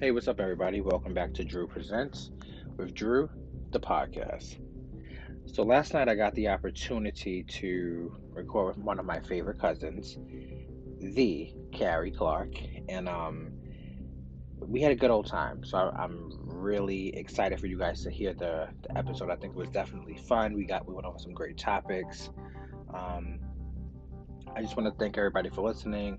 Hey, what's up, everybody? Welcome back to Drew Presents with Drew, the podcast. So, last night I got the opportunity to record with one of my favorite cousins, the Carrie Clark, and um, we had a good old time. So, I, am really excited for you guys to hear the, the, episode. I think it was definitely fun. We got we went over some great topics. Um, I just want to thank everybody for listening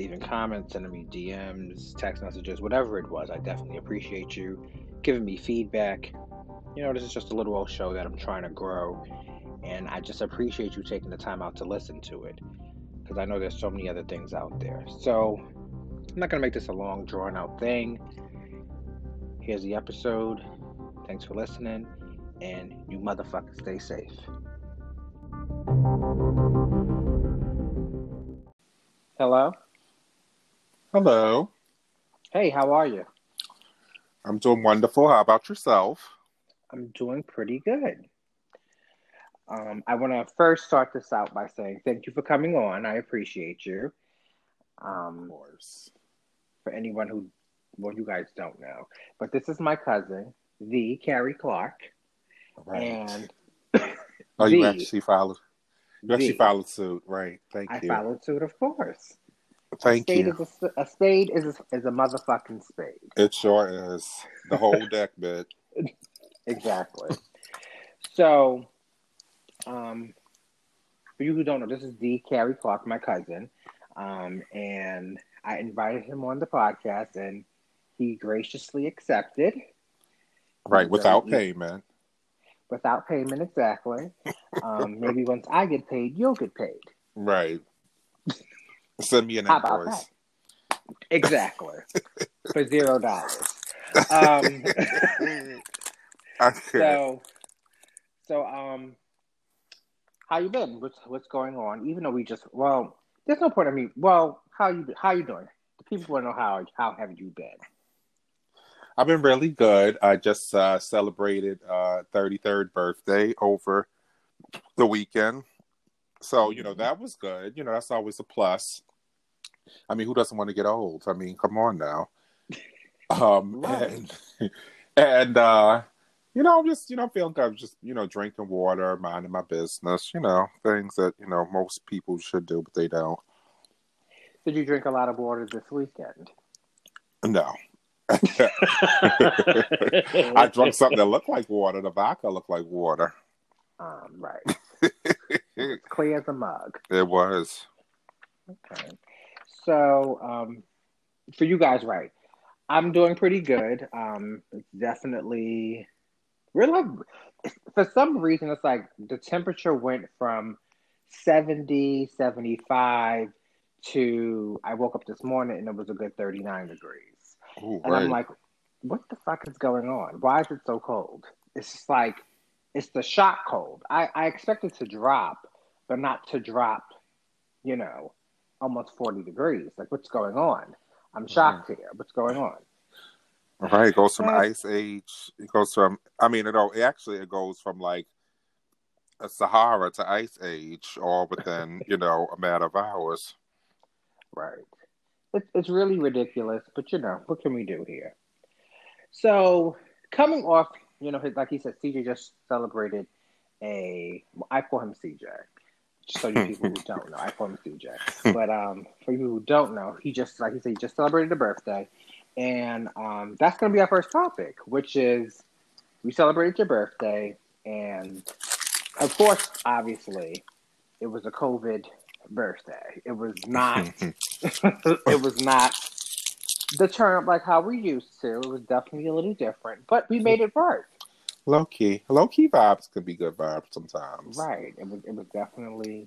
leaving comments, sending me DMs, text messages, whatever it was. I definitely appreciate you giving me feedback. You know, this is just a little old show that I'm trying to grow, and I just appreciate you taking the time out to listen to it because I know there's so many other things out there. So, I'm not going to make this a long, drawn out thing. Here's the episode. Thanks for listening, and you motherfuckers stay safe. Hello? Hello. Hey, how are you? I'm doing wonderful. How about yourself? I'm doing pretty good. Um, I want to first start this out by saying thank you for coming on. I appreciate you. Um, of course. For anyone who, well, you guys don't know, but this is my cousin, the Carrie Clark. Right. And oh, you actually followed. You actually followed suit, right? Thank I you. I followed suit, of course. Thank a you. Is a, a, spade is a, is a motherfucking spade. It sure is. The whole deck bit. exactly. So, um, for you who don't know, this is D. Carrie Clark, my cousin, um, and I invited him on the podcast, and he graciously accepted. Right, without payment. Without payment, exactly. um, maybe once I get paid, you'll get paid. Right. Send me an How invoice. Exactly. For zero dollars. Um. So, so um, how you been? What's what's going on? Even though we just well, there's no point in me. Well, how you how you doing? The people want to know how how have you been? I've been really good. I just uh, celebrated uh, 33rd birthday over the weekend. So, you know, mm-hmm. that was good. You know, that's always a plus. I mean, who doesn't want to get old? I mean, come on now. Um, and and uh, you know, I'm just you know feeling good. Just you know, drinking water, minding my business. You know, things that you know most people should do, but they don't. Did you drink a lot of water this weekend? No. I drank something that looked like water. The vodka looked like water. Um, right. clear as a mug. It was. Okay. So, um, for you guys, right? I'm doing pretty good. Um, it's definitely really for some reason it's like the temperature went from 70, 75 to I woke up this morning and it was a good 39 degrees. Ooh, and right. I'm like, what the fuck is going on? Why is it so cold? It's just like it's the shock cold. I, I expect it to drop, but not to drop, you know, almost 40 degrees. Like, what's going on? I'm shocked mm-hmm. here. What's going on? Right, it goes from ice age. It goes from. I mean, it, it actually it goes from like a Sahara to ice age, all within you know a matter of hours. Right. It's it's really ridiculous, but you know what can we do here? So coming off, you know, like he said, CJ just celebrated a. I call him CJ so you people who don't know, I call him CJ. But um, for you who don't know, he just like he said, he just celebrated a birthday, and um, that's going to be our first topic, which is we celebrated your birthday, and of course, obviously, it was a COVID birthday. It was not. it was not the turn up like how we used to. It was definitely a little different, but we made it work. Low key, low key vibes could be good vibes sometimes. Right. It was. It was definitely.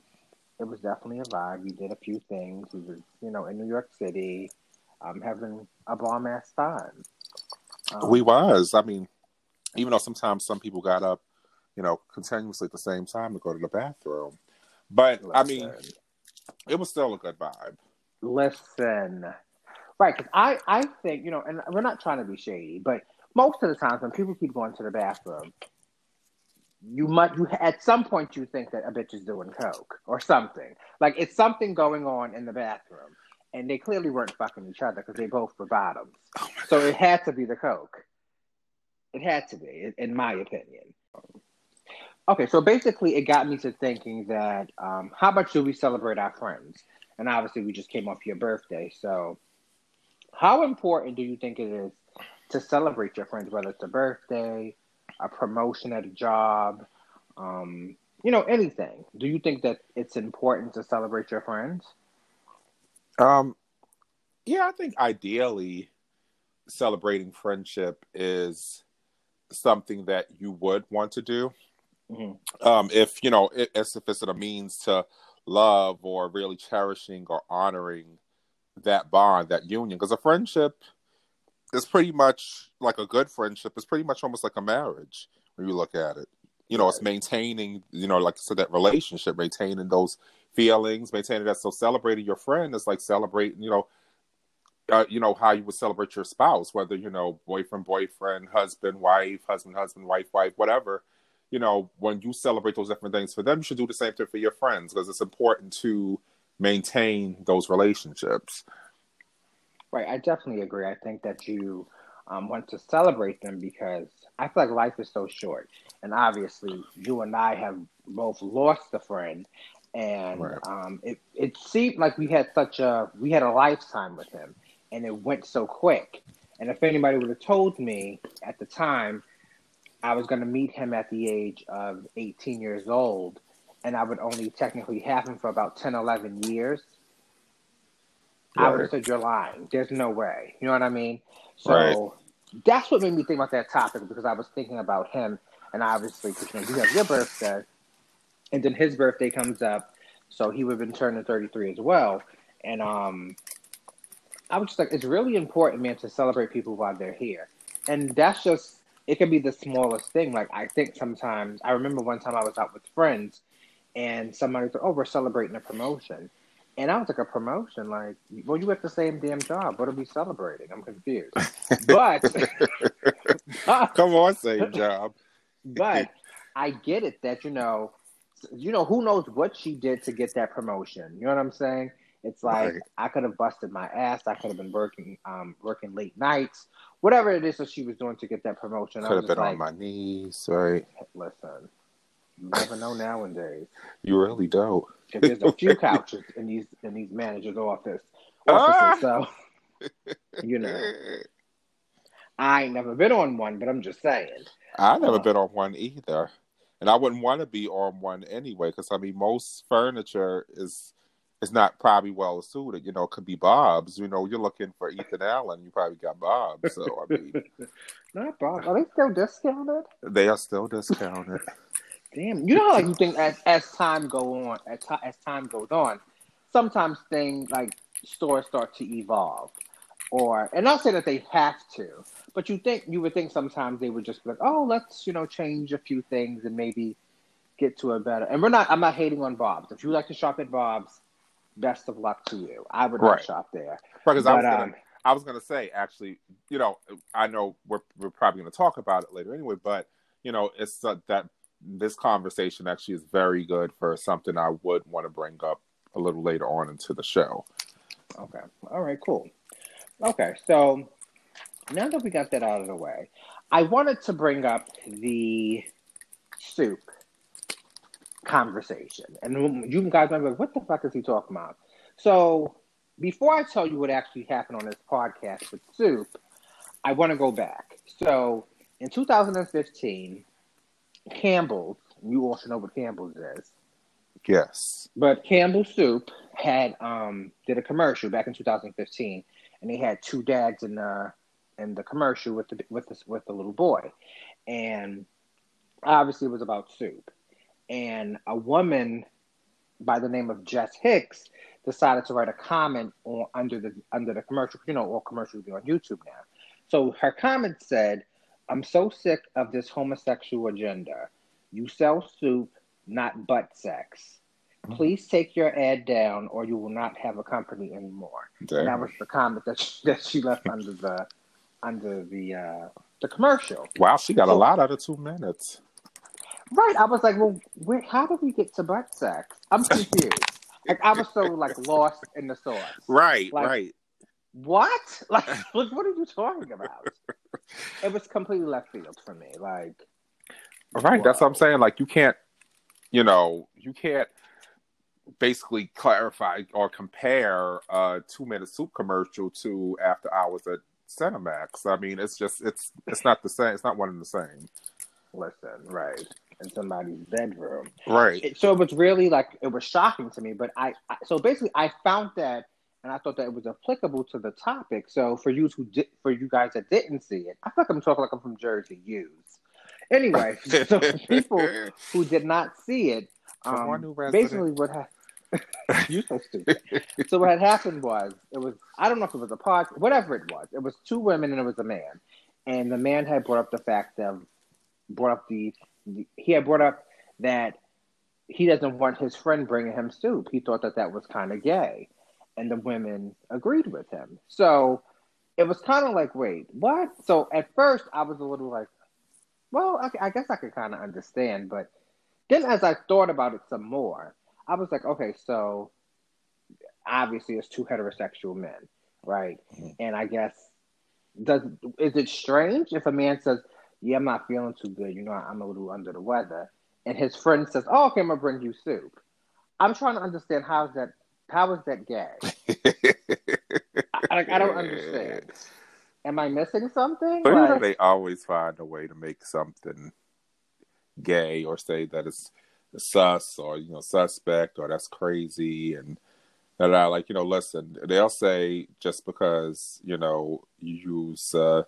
It was definitely a vibe. We did a few things. We were, you know, in New York City, um, having a bomb ass time. Um, we was. I mean, even though sometimes some people got up, you know, continuously at the same time to go to the bathroom, but listen, I mean, it was still a good vibe. Listen, right? Because I, I think you know, and we're not trying to be shady, but most of the times when people keep going to the bathroom, you might you at some point you think that a bitch is doing coke or something. Like it's something going on in the bathroom. and they clearly weren't fucking each other because they both were bottoms. Oh so it had to be the coke. It had to be, in my opinion. Okay, so basically, it got me to thinking that um, how much do we celebrate our friends? And obviously, we just came off your birthday. So, how important do you think it is to celebrate your friends, whether it's a birthday, a promotion at a job, um, you know, anything? Do you think that it's important to celebrate your friends? Um, yeah, I think ideally, celebrating friendship is something that you would want to do. Mm-hmm. Um, if you know, as if it's a means to love or really cherishing or honoring that bond, that union, because a friendship is pretty much like a good friendship. It's pretty much almost like a marriage when you look at it. You know, it's maintaining, you know, like I said, that relationship, maintaining those feelings, maintaining that. So celebrating your friend is like celebrating, you know, uh, you know how you would celebrate your spouse, whether you know boyfriend, boyfriend, husband, wife, husband, husband, wife, wife, whatever. You know, when you celebrate those different things for them, you should do the same thing for your friends because it's important to maintain those relationships. Right, I definitely agree. I think that you um, want to celebrate them because I feel like life is so short, and obviously, you and I have both lost a friend, and right. um, it it seemed like we had such a we had a lifetime with him, and it went so quick. And if anybody would have told me at the time I was going to meet him at the age of 18 years old, and I would only technically have him for about 10, 11 years, right. I would have said, You're lying. There's no way. You know what I mean? So right. that's what made me think about that topic because I was thinking about him, and obviously, because you, know, you have your birthday, and then his birthday comes up, so he would have been turning 33 as well. And um, I was just like, it's really important, man, to celebrate people while they're here. And that's just, it can be the smallest thing. Like, I think sometimes, I remember one time I was out with friends and somebody said, oh, we're celebrating a promotion. And I was like, a promotion? Like, well, you at the same damn job. What are we celebrating? I'm confused. But, come on, same job. but I get it that, you know, you know, who knows what she did to get that promotion. You know what I'm saying? It's like right. I could have busted my ass. I could have been working, um, working late nights, whatever it is that she was doing to get that promotion. I Could have been like, on my knees, right? Listen, you never know nowadays. You really don't. If there's a few couches in these in these managers' office, offices, ah! so you know, I ain't never been on one, but I'm just saying. I never uh, been on one either, and I wouldn't want to be on one anyway. Because I mean, most furniture is it's not probably well suited. You know, it could be Bob's. You know, you're looking for Ethan Allen, you probably got Bob's. So I mean, not Bob. Are they still discounted? They are still discounted. Damn, you know how like you think as as time go on, as, as time goes on, sometimes things like stores start to evolve, or and not say that they have to, but you think you would think sometimes they would just be like, oh, let's you know change a few things and maybe get to a better. And we're not. I'm not hating on Bob's. If you like to shop at Bob's, best of luck to you. I would right. not shop there. Because I was gonna, um, I was gonna say actually, you know, I know we're we're probably gonna talk about it later anyway, but you know, it's uh, that this conversation actually is very good for something I would want to bring up a little later on into the show. Okay. All right. Cool. Okay. So now that we got that out of the way, I wanted to bring up the soup conversation. And you guys might be like, what the fuck is he talking about? So before I tell you what actually happened on this podcast with Soup, I want to go back. So in 2015, Campbell's, you also know what Campbell's is. Yes. But Campbell Soup had um did a commercial back in 2015, and they had two dads in the in the commercial with the with the with the little boy, and obviously it was about soup and a woman by the name of Jess Hicks decided to write a comment on under the under the commercial. You know, all commercials be on YouTube now. So her comment said, "I'm so sick of this homosexual agenda. You sell soup, not butt sex. Please take your ad down, or you will not have a company anymore." Damn. That was the comment that she, that she left under the under the uh, the commercial. Wow, she got so, a lot out of two minutes. Right. I was like, well, where, how did we get to butt sex? I'm confused. like I was so like lost in the sauce. Right, Like, right. What? Like, like, what are you talking about? It was completely left field for me. Like, Right. That's what I'm saying. Like you can't, you know, you can't basically clarify or compare a two minute soup commercial to after hours at Cinemax. I mean, it's just it's it's not the same. It's not one and the same. listen, right in somebody's bedroom. Right. It, so it was really like it was shocking to me. But I, I so basically I found that. And I thought that it was applicable to the topic. So for you who did, for you guys that didn't see it, I feel like I'm talking like I'm from Jersey. Use anyway. so people who did not see it, um, basically what happened. you so stupid. so what had happened was it was I don't know if it was a pod, whatever it was. It was two women and it was a man, and the man had brought up the fact of brought up the, the he had brought up that he doesn't want his friend bringing him soup. He thought that that was kind of gay, and the women agreed with him. So it was kind of like, wait, what? So at first I was a little like, well, I, I guess I could kind of understand, but then as I thought about it some more, I was like, okay, so obviously it's two heterosexual men, right? Mhm. And I guess does is it strange if a man says, "Yeah, I'm not feeling too good. You know, I'm a little under the weather," and his friend says, "Oh, okay, I'm gonna bring you soup." I'm trying to understand how is that how is that gay? I, like I don't understand. Am I missing something? But you know, Like, they always find a way to make something gay or say that it's sus or you know suspect or that's crazy and that I like you know listen they'll say just because you know you use uh,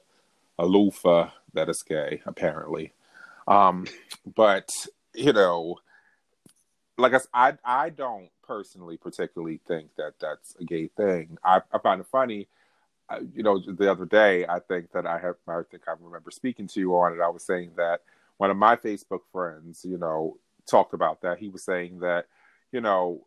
a loofah that is gay apparently um but you know like I, I don't personally particularly think that that's a gay thing I, I find it funny I- you know, the other day, I think that I have, I think I remember speaking to you on it. I was saying that one of my Facebook friends, you know, talked about that. He was saying that, you know,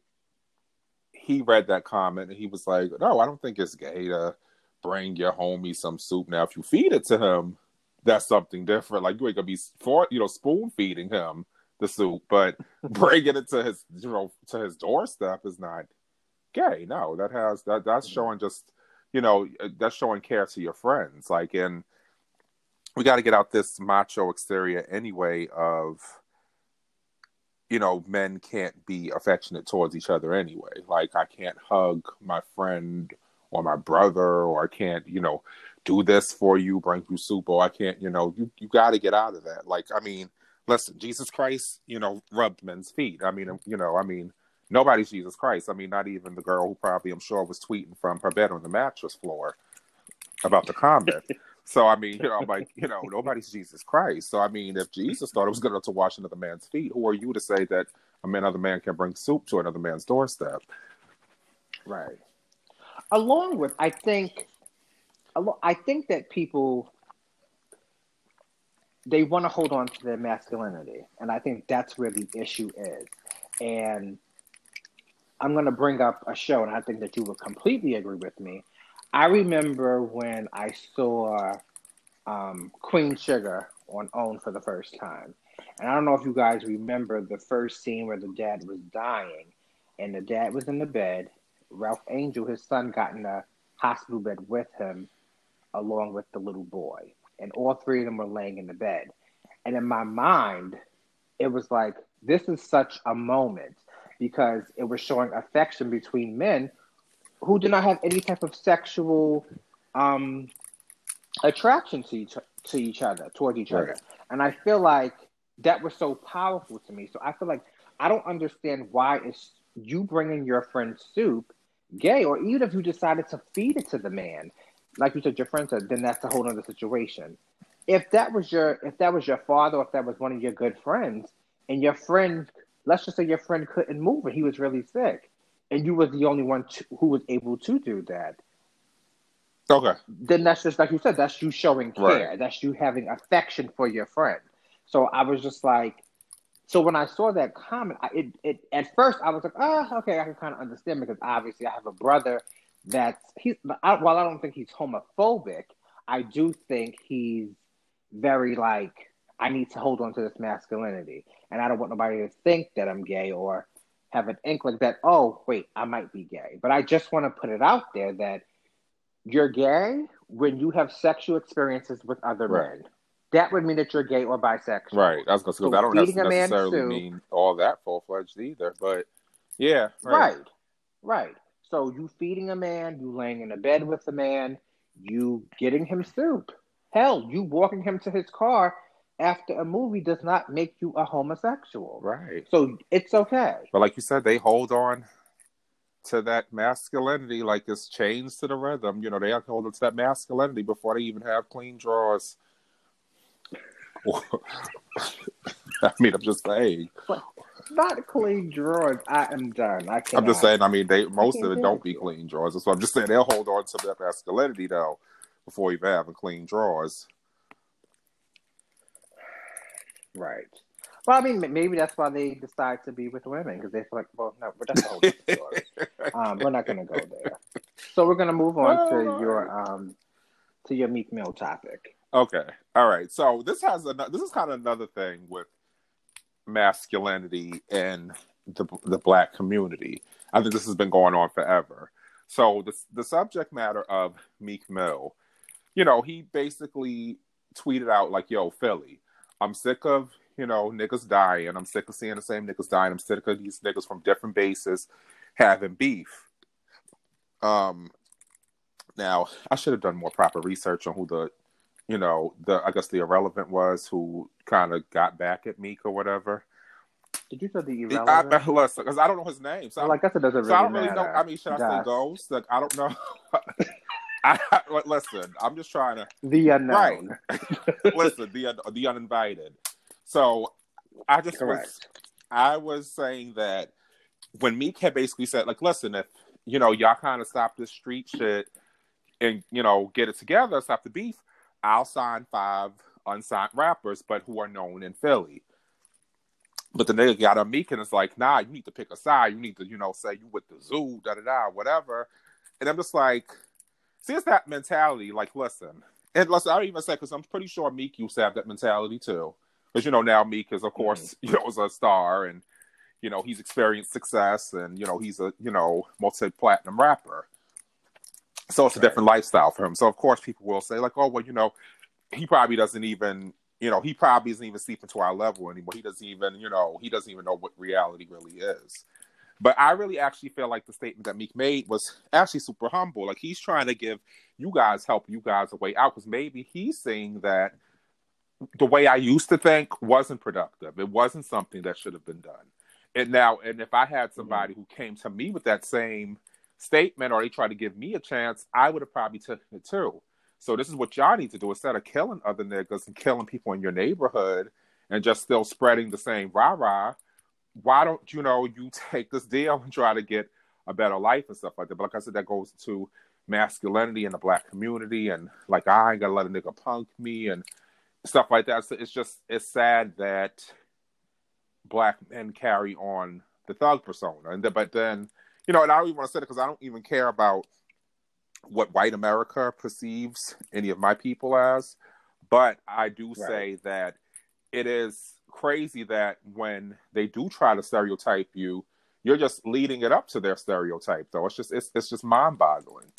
he read that comment and he was like, no, I don't think it's gay to bring your homie some soup. Now, if you feed it to him, that's something different. Like you ain't gonna be for, you know, spoon feeding him the soup, but bringing it to his, you know, to his doorstep is not gay. No, that has that that's mm-hmm. showing just you know uh, that's showing care to your friends. Like and we got to get out this macho exterior anyway of you know men can't be affectionate towards each other anyway. Like i can't hug my friend or my brother or i can't you know do this for you bring you soup or i can't you know you, you got to get out of that. Like i mean listen jesus christ you know rubbed men's feet i mean you know i mean nobody's Jesus Christ. I mean, not even the girl who probably, I'm sure, was tweeting from her bed on the mattress floor about the comment. so, I mean, you know, I'm like, you know, nobody's Jesus Christ. So, I mean, if Jesus thought it was good enough to wash another man's feet, who are you to say that another man can bring soup to another man's doorstep? Right. Along with, I think, I think that people they want to hold on to their masculinity, and I think that's where the issue is. And I'm going to bring up a show, and I think that you would completely agree with me. I remember when I saw um, Queen Sugar on OWN for the first time, and I don't know if you guys remember the first scene where the dad was dying, and the dad was in the bed. Ralph Angel, his son, got in the hospital bed with him, along with the little boy, and all three of them were laying in the bed. And in my mind, it was like this is such a moment because it was showing affection between men who did not have any type of sexual um, attraction to each to each other, towards each other. And I feel like that was so powerful to me. So I feel like I don't understand why it's you bringing your friend soup gay, or even if you decided to feed it to the man, like you said, your friend said, then that's a whole other situation. If that was your if that was your father, or if that was one of your good friends, and your friend, let's just say your friend couldn't move and he was really sick, and you was the only one to, who was able to do that, Okay. then that's just like you said, that's you showing care. Right. That's you having affection for your friend. So I was just like, so when I saw that comment, I, it, it at first I was like, oh, okay, I can kind of understand because obviously I have a brother that's he's I, while I don't think he's homophobic, I do think he's very like I need to hold on to this masculinity, and I don't want nobody to think that I'm gay or have an inkling that, oh, wait, I might be gay. But I just want to put it out there that you're gay when you have sexual experiences with other right. men. That would mean that you're gay or bisexual. Right. I was going to say, so I don't necessarily mean all that full fledged either. But yeah. Right. right. Right. So you feeding a man, you laying in a bed with a man, you getting him soup. Hell, you walking him to his car after a movie does not make you a homosexual. Right. So it's okay. But like you said, they hold on to that masculinity like it's chains to the rhythm. You know, they hold on to that masculinity before they even have clean drawers. I mean, I'm just saying. But not clean drawers. I am done. I can't. I'm just saying. I mean, they most of it don't be clean drawers. That's So I'm just saying they'll hold on to that masculinity though before even having clean drawers. Right. Well, I mean, maybe that's why they decide to be with women because they feel like, well, no, but that's a whole story. um, we're not going to go there. So we're going to move on to your um to your Meek Mill topic. Okay. All right. So this has a this is kind of another thing with masculinity in the the black community. I think this has been going on forever. So the the subject matter of Meek Mill, you know, he basically tweeted out like, "Yo, Philly, I'm sick of you know niggas dying. I'm sick of seeing the same niggas dying. I'm sick of these niggas from different bases having beef." Um, now I should have done more proper research on who the you know, the I guess the irrelevant was who kind of got back at Meek or whatever. Did you say the irrelevant? I, listen, because I don't know his name. So well, I guess it doesn't really so I don't really matter. know. I mean, should I say Ghost? Like I don't know. I, I, listen. I'm just trying to the unknown. Right. listen, the the uninvited. So I just Correct. was I was saying that when Meek had basically said, like, listen, if you know y'all kind of stop this street shit and you know get it together, stop the beef. I'll sign five unsigned rappers, but who are known in Philly. But the nigga got on Meek and it's like, nah, you need to pick a side. You need to, you know, say you with the zoo, da da da, whatever. And I'm just like, see, it's that mentality. Like, listen, and listen, I don't even say because I'm pretty sure Meek used to have that mentality too. Because you know now Meek is of course mm-hmm. you know is a star and you know he's experienced success and you know he's a you know multi platinum rapper. So it's a different lifestyle for him. So of course people will say like, oh well, you know, he probably doesn't even, you know, he probably isn't even sleeping to our level anymore. He doesn't even, you know, he doesn't even know what reality really is. But I really actually feel like the statement that Meek made was actually super humble. Like he's trying to give you guys help you guys a way out because maybe he's saying that the way I used to think wasn't productive. It wasn't something that should have been done. And now, and if I had mm-hmm. somebody mm-hmm. who came to me with that same statement or they tried to give me a chance, I would have probably taken it too. So this is what y'all need to do instead of killing other niggas and killing people in your neighborhood and just still spreading the same rah rah. Why don't you know you take this deal and try to get a better life and stuff like that? But like I said, that goes to masculinity in the black community and like I ain't gonna let a nigga punk me and stuff like that. So it's just it's sad that black men carry on the thug persona, and the, but then you know, and I don't even want to say it because I don't even care about what white America perceives any of my people as. But I do right. say that it is crazy that when they do try to stereotype you, you're just leading it up to their stereotype. Though it's just it's it's just mind boggling.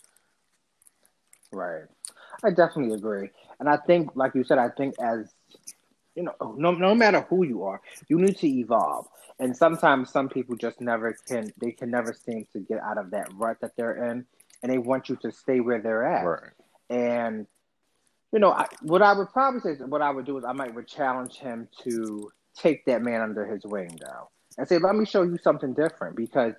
Right. I definitely agree, and I think, like you said, I think as you know, no no matter who you are, you need to evolve. And sometimes some people just never can they can never seem to get out of that rut that they're in and they want you to stay where they're at. Right. and you know I, what i would probably say is what i would do is i might would challenge him to take that man under his wing now and say let me show you something different because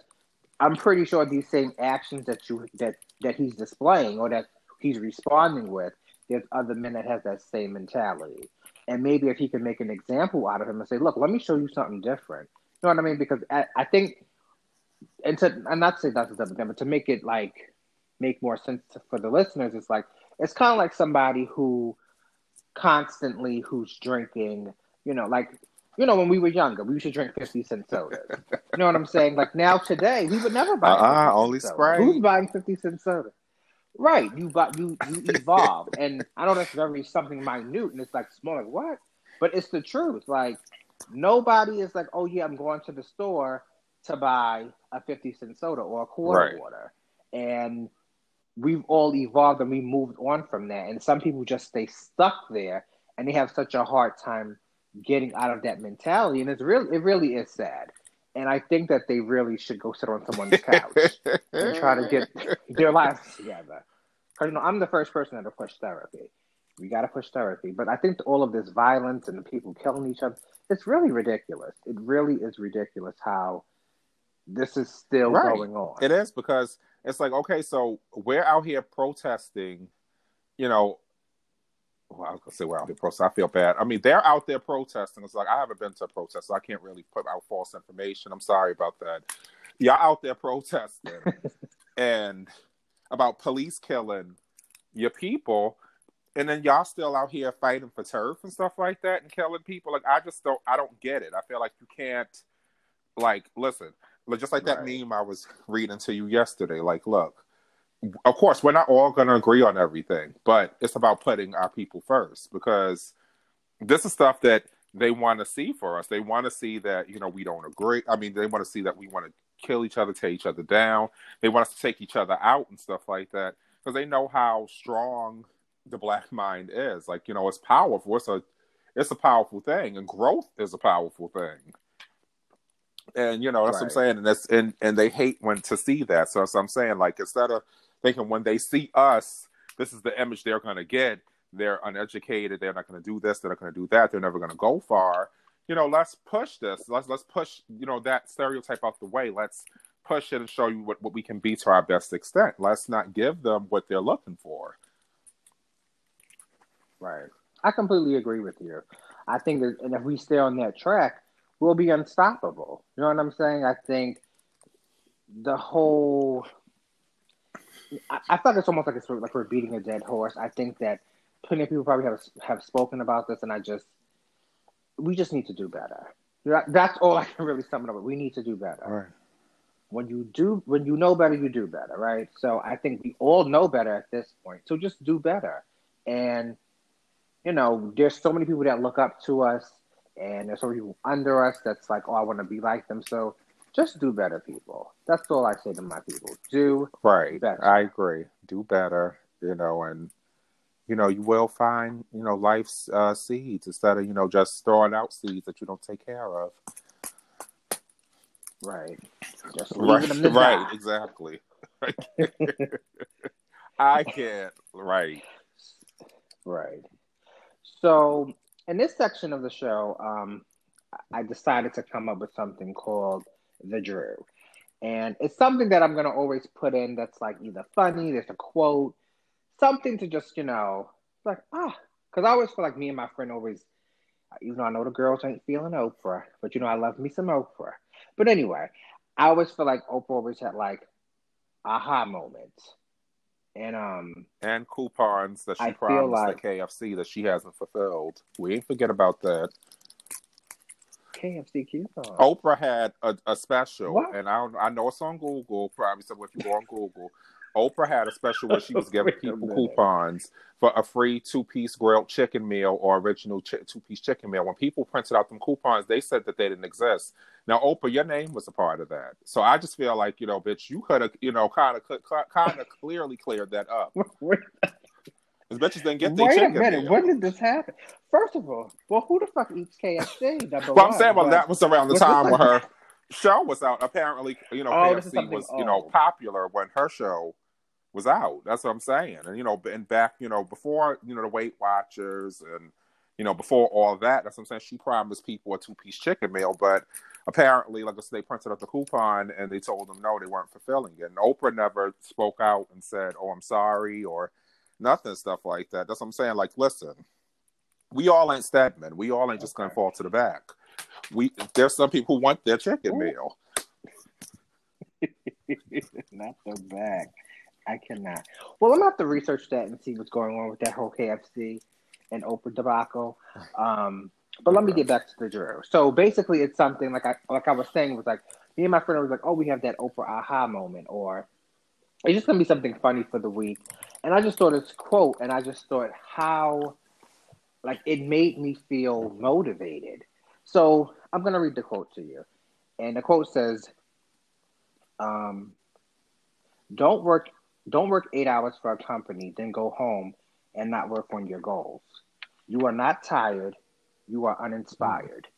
i'm pretty sure these same actions that you that that he's displaying or that he's responding with there's other men that has that same mentality and maybe if he can make an example out of him and say look let me show you something different You know what I mean? Because I, I think, and to and not to say that's a but to make it like make more sense to, for the listeners, it's like it's kind of like somebody who constantly who's drinking, you know, like you know, when we were younger, we used to drink 50 cent sodas. you know what I'm saying? Like now today, we would never buy uh-uh, only Sprite. Who's buying 50 cent soda? Right. You buy you you evolve. and I know that's very something minute and it's like small like what? But it's the truth. Like nobody is like, oh yeah, I'm going to the store to buy a 50 cent soda or a quarter right. water. And we've all evolved and we moved on from that. And some people just stay stuck there and they have such a hard time getting out of that mentality. And it's really, it really is sad. And I think that they really should go sit on someone's couch and try to get their lives together. Because you know, I'm the first person that to push therapy. We got to push therapy. But I think all of this violence and the people killing each other, it's really ridiculous. It really is ridiculous how this is still right. going on. It is because it's like, okay, so we're out here protesting, you know. Well, I was gonna say we're out here protesting. I feel bad. I mean, they're out there protesting. It's like I haven't been to a protest, so I can't really put out false information. I'm sorry about that. Y'all out there protesting and about police killing your people, and then y'all still out here fighting for turf and stuff like that and killing people. Like I just don't. I don't get it. I feel like you can't. Like, listen, just like that right. meme I was reading to you yesterday. Like, look, of course, we're not all going to agree on everything, but it's about putting our people first because this is stuff that they want to see for us. They want to see that, you know, we don't agree. I mean, they want to see that we want to kill each other, tear each other down. They want us to take each other out and stuff like that because they know how strong the black mind is. Like, you know, it's powerful. It's a, it's a powerful thing, and growth is a powerful thing and you know that's right. what I'm saying, and that's and and they hate when to see that. So that's what I'm saying. Like instead of thinking when they see us, this is the image they're going to get. They're uneducated. They're not going to do this. They're not going to do that. They're never going to go far. You know, let's push this. Let's let's push you know that stereotype out the way. Let's push it and show you what, what we can be to our best extent. Let's not give them what they're looking for. Right. I completely agree with you. I think that, and if we stay on that track, we'll be unstoppable. You know what I'm saying? I think the whole I, I feel like it's almost like it's like we're beating a dead horse. I think that plenty of people probably have have spoken about this, and I just we just need to do better. That's all I can really sum it up. We need to do better. Right. When you do, when you know better, you do better, right? So I think we all know better at this point. So just do better. And you know, there's so many people that look up to us and there's some people under us that's like, oh, I want to be like them. So just do better, people. That's all I say to my people. Do right. Better. I agree. Do better. You know, and you know you will find you know life's uh, seeds instead of you know just throwing out seeds that you don't take care of. Right. Right. right. Exactly. I can't. Right. Right. So in this section of the show, um, I decided to come up with something called the Drew. And it's something that I'm going to always put in that's like either funny, there's a quote, something to just, you know, like, ah, because I always feel like me and my friend always, even though I know the girls ain't feeling Oprah, but you know, I love me some Oprah. But anyway, I always feel like Oprah always had like aha moments and um and coupons that she I promised like, at KFC that she hasn't fulfilled. We ain't forget about that. KFC coupons. Oprah had a, a special, what? and I don't, I know it's on Google. Probably so if you go on Google, Oprah had a special where she was giving people coupons for a free two piece grilled chicken meal or original ch- two piece chicken meal. When people printed out them coupons, they said that they didn't exist. Now, Oprah, your name was a part of that, so I just feel like you know, bitch, you could have you know kind of kind of clearly cleared that up. As bitches didn't get their Wait a minute, meal. when did this happen? First of all, well, who the fuck eats KFC? well, one, I'm saying, well, that was around the time when her show was out. Apparently, you know, oh, KFC was you know popular when her show was out. That's what I'm saying. And you know, and back, you know, before you know the Weight Watchers and you know before all that, that's what I'm saying. She promised people a two piece chicken meal, but apparently, like I said, they printed out the coupon and they told them no, they weren't fulfilling it. And Oprah never spoke out and said, "Oh, I'm sorry" or nothing, stuff like that. That's what I'm saying. Like, listen, we all ain't Stedman. We all ain't just okay. gonna fall to the back. We there's some people who want their chicken Ooh. meal. Not the back. I cannot. Well, I'm gonna have to research that and see what's going on with that whole KFC and Oprah debacle. Um, but let me get back to the Drew. So basically, it's something like I like I was saying was like me and my friend was like, oh, we have that Oprah aha moment, or it's just gonna be something funny for the week. And I just thought this quote, and I just thought how like it made me feel motivated. So I'm gonna read the quote to you, and the quote says, um, don't work don't work eight hours for a company, then go home and not work on your goals. You are not tired. You are uninspired.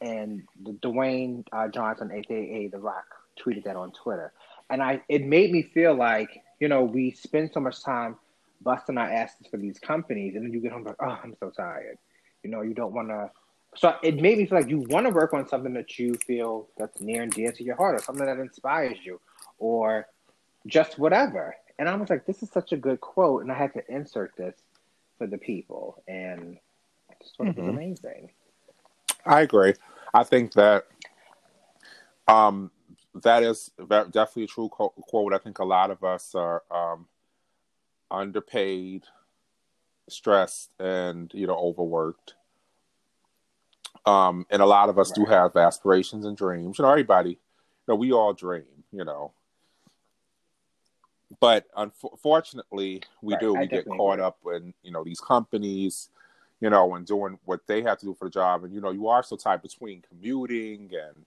And the Dwayne uh, Johnson, aka The Rock, tweeted that on Twitter, and I it made me feel like you know we spend so much time busting our asses for these companies, and then you get home like, oh, I'm so tired. You know, you don't want to. So it made me feel like you want to work on something that you feel that's near and dear to your heart, or something that inspires you, or just whatever. And I was like, this is such a good quote, and I had to insert this for the people, and I just thought mm-hmm. it was amazing. I agree. I think that um, that is definitely a true quote. I think a lot of us are um, underpaid, stressed, and you know overworked. Um, and a lot of us right. do have aspirations and dreams. You know, everybody, you know, we all dream. You know, but unfortunately, we right. do. We get caught agree. up in you know these companies, you know, and doing what they have to do for the job, and you know, you are so tied between commuting and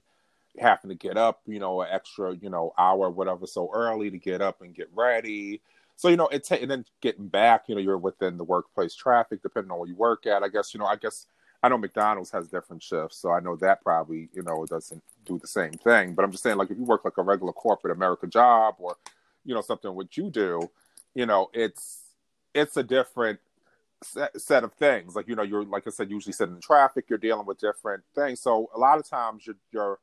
having to get up, you know, an extra, you know, hour, whatever, so early to get up and get ready. So you know, it and then getting back, you know, you're within the workplace traffic, depending on where you work at. I guess you know, I guess I know McDonald's has different shifts, so I know that probably you know doesn't do the same thing. But I'm just saying, like, if you work like a regular corporate America job or you know something what you do you know it's it's a different set, set of things like you know you're like i said usually sitting in traffic you're dealing with different things so a lot of times your your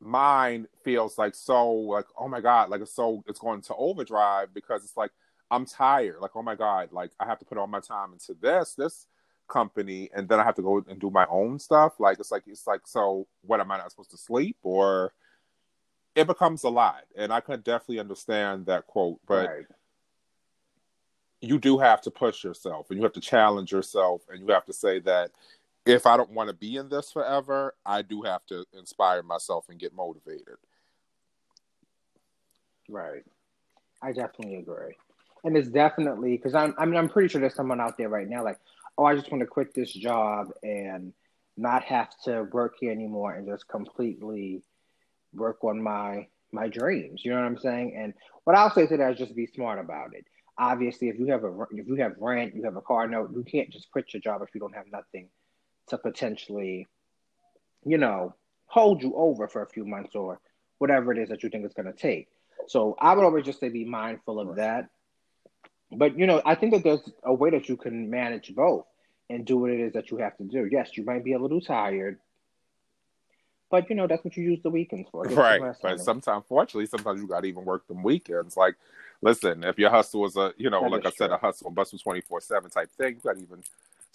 mind feels like so like oh my god like it's so it's going to overdrive because it's like i'm tired like oh my god like i have to put all my time into this this company and then i have to go and do my own stuff like it's like it's like so what am i not supposed to sleep or it becomes a lot, and I could definitely understand that quote, but. Right. You do have to push yourself and you have to challenge yourself and you have to say that if I don't want to be in this forever, I do have to inspire myself and get motivated. Right. I definitely agree. And it's definitely because I'm I mean I'm pretty sure there's someone out there right now like, oh, I just want to quit this job and not have to work here anymore and just completely work on my my dreams. You know what I'm saying? And what I'll say to that is just be smart about it. Obviously, if you have a if you have rent, you have a car note, you can't just quit your job if you don't have nothing to potentially, you know, hold you over for a few months or whatever it is that you think it's going to take. So I would always just say be mindful of that. But you know, I think that there's a way that you can manage both and do what it is that you have to do. Yes, you might be a little tired, but you know, that's what you use the weekends for. Right. But sometimes, fortunately, sometimes you got to even work them weekends. Like, listen, if your hustle is a, you know, that like I said, a hustle and bustle 24 7 type thing, you got to even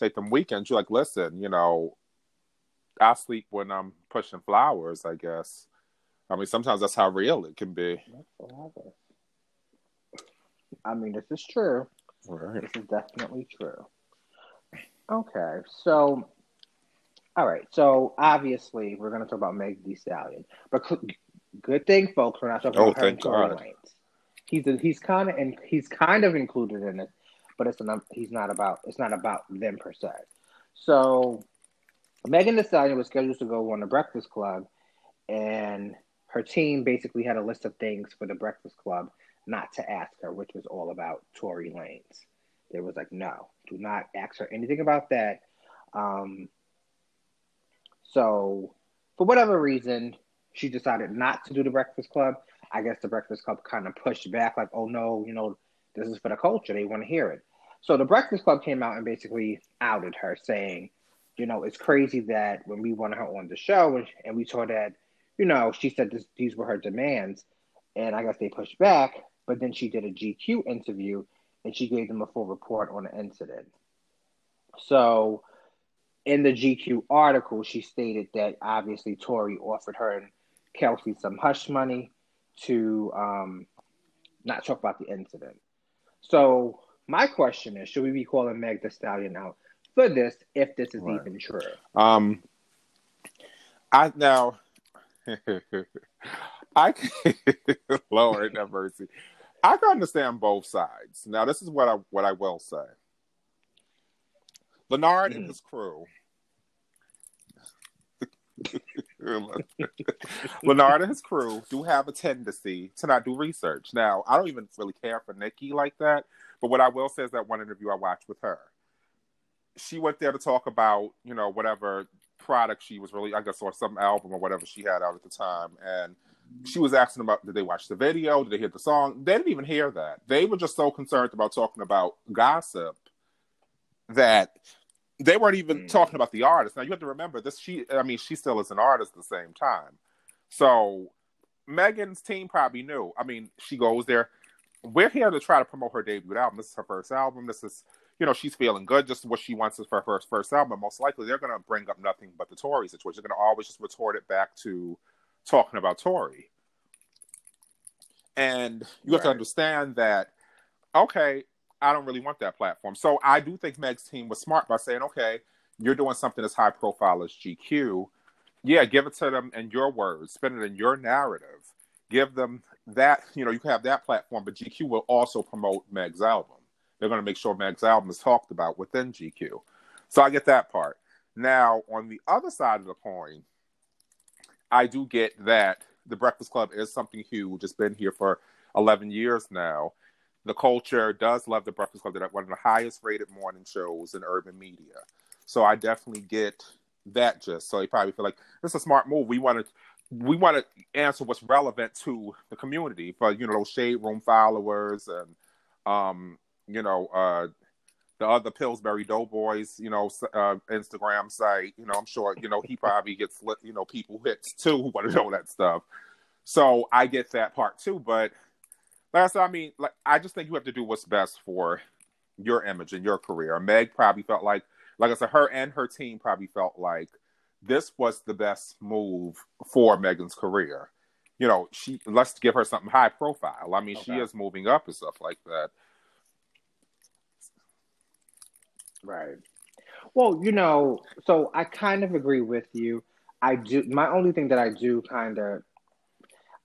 take them weekends. You're like, listen, you know, I sleep when I'm pushing flowers, I guess. I mean, sometimes that's how real it can be. I mean, this is true. Right. This is definitely true. Okay, so all right, so obviously we're going to talk about Meg Thee Stallion, but good thing, folks, we're not talking oh, about her Tory Lanez. He's a, he's kind of and he's kind of included in it, but it's an, he's not about it's not about them per se. So Megan Thee Stallion was scheduled to go on the Breakfast Club, and her team basically had a list of things for the Breakfast Club not to ask her, which was all about Tory Lanez. They was like, no, do not ask her anything about that. Um, so, for whatever reason, she decided not to do the Breakfast Club. I guess the Breakfast Club kind of pushed back, like, oh no, you know, this is for the culture. They want to hear it. So the Breakfast Club came out and basically outed her, saying, you know, it's crazy that when we wanted her on the show and, and we saw that, you know, she said this, these were her demands. And I guess they pushed back. But then she did a GQ interview and she gave them a full report on the incident. So in the GQ article, she stated that obviously Tory offered her and Kelsey some hush money to um, not talk about the incident. So my question is, should we be calling Meg Thee Stallion out for this if this is right. even true? Um, I now, I Lord have mercy. I can understand both sides. Now, this is what I what I will say. Lenard and his crew. Lenard and his crew do have a tendency to not do research. Now, I don't even really care for Nicki like that, but what I will say is that one interview I watched with her, she went there to talk about, you know, whatever product she was really, I guess, or some album or whatever she had out at the time. And she was asking about did they watch the video? Did they hear the song? They didn't even hear that. They were just so concerned about talking about gossip that they weren't even mm. talking about the artist. Now you have to remember this. She, I mean, she still is an artist at the same time. So Megan's team probably knew. I mean, she goes there. We're here to try to promote her debut album. This is her first album. This is, you know, she's feeling good. Just what she wants is for her first first album. Most likely, they're going to bring up nothing but the Tory situation. They're going to always just retort it back to talking about Tory. And you have to understand that, okay, I don't really want that platform. So I do think Meg's team was smart by saying, okay, you're doing something as high profile as GQ. Yeah, give it to them in your words, spend it in your narrative. Give them that, you know, you have that platform, but GQ will also promote Meg's album. They're going to make sure Meg's album is talked about within GQ. So I get that part. Now, on the other side of the coin, I do get that the Breakfast Club is something huge. It's been here for 11 years now the culture does love the Breakfast Club. They're one of the highest rated morning shows in urban media. So I definitely get that just so they probably feel like this is a smart move. We want to we want to answer what's relevant to the community for you know those shade room followers and um you know uh the other Pillsbury Doughboys, you know, uh, Instagram site. You know, I'm sure you know he probably gets you know people hits too who want to know that stuff. So I get that part too, but like I said, I mean, like I just think you have to do what's best for your image and your career. Meg probably felt like, like I said, her and her team probably felt like this was the best move for Megan's career. You know, she let's give her something high profile. I mean, okay. she is moving up and stuff like that. Right. Well, you know, so I kind of agree with you. I do. My only thing that I do kind of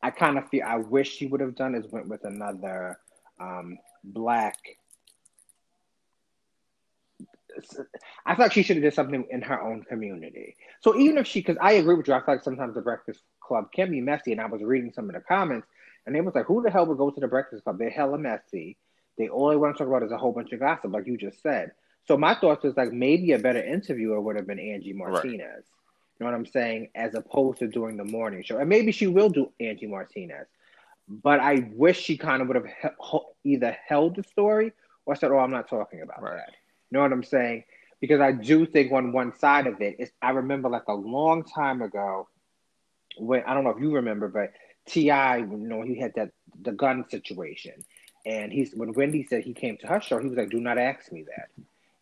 I kind of feel I wish she would have done is went with another um, black. I feel like she should have did something in her own community. So even if she, because I agree with you, I feel like sometimes the Breakfast Club can be messy. And I was reading some of the comments, and they was like, "Who the hell would go to the Breakfast Club? They're hella messy. They all they want to talk about is a whole bunch of gossip, like you just said." So my thoughts was like maybe a better interviewer would have been Angie Martinez. Right. You know what I'm saying? As opposed to doing the morning show. And maybe she will do Angie Martinez. But I wish she kind of would have he- either held the story or said, oh, I'm not talking about right. that. You know what I'm saying? Because I do think on one side of it is I remember like a long time ago when I don't know if you remember, but T.I., you know, he had that the gun situation. And he's when Wendy said he came to her show, he was like, Do not ask me that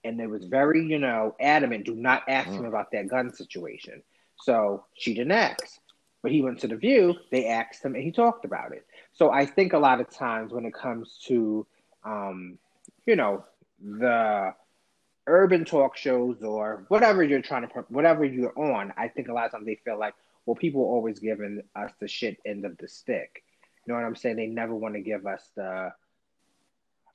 and it was very, you know, adamant, do not ask mm. him about that gun situation. So she didn't ask. But he went to the view, they asked him and he talked about it. So I think a lot of times when it comes to um, you know, the urban talk shows or whatever you're trying to whatever you're on, I think a lot of times they feel like, well, people are always giving us the shit end of the stick. You know what I'm saying? They never want to give us the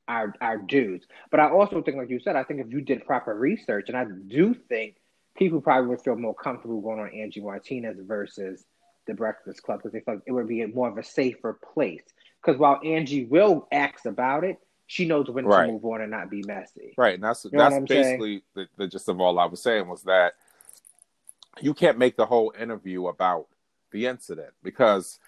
our our dues. But I also think, like you said, I think if you did proper research, and I do think people probably would feel more comfortable going on Angie Martinez versus the Breakfast Club because they feel like it would be more of a safer place. Because while Angie will ask about it, she knows when right. to move on and not be messy. Right, and that's you know that's basically the, the gist of all I was saying was that you can't make the whole interview about the incident because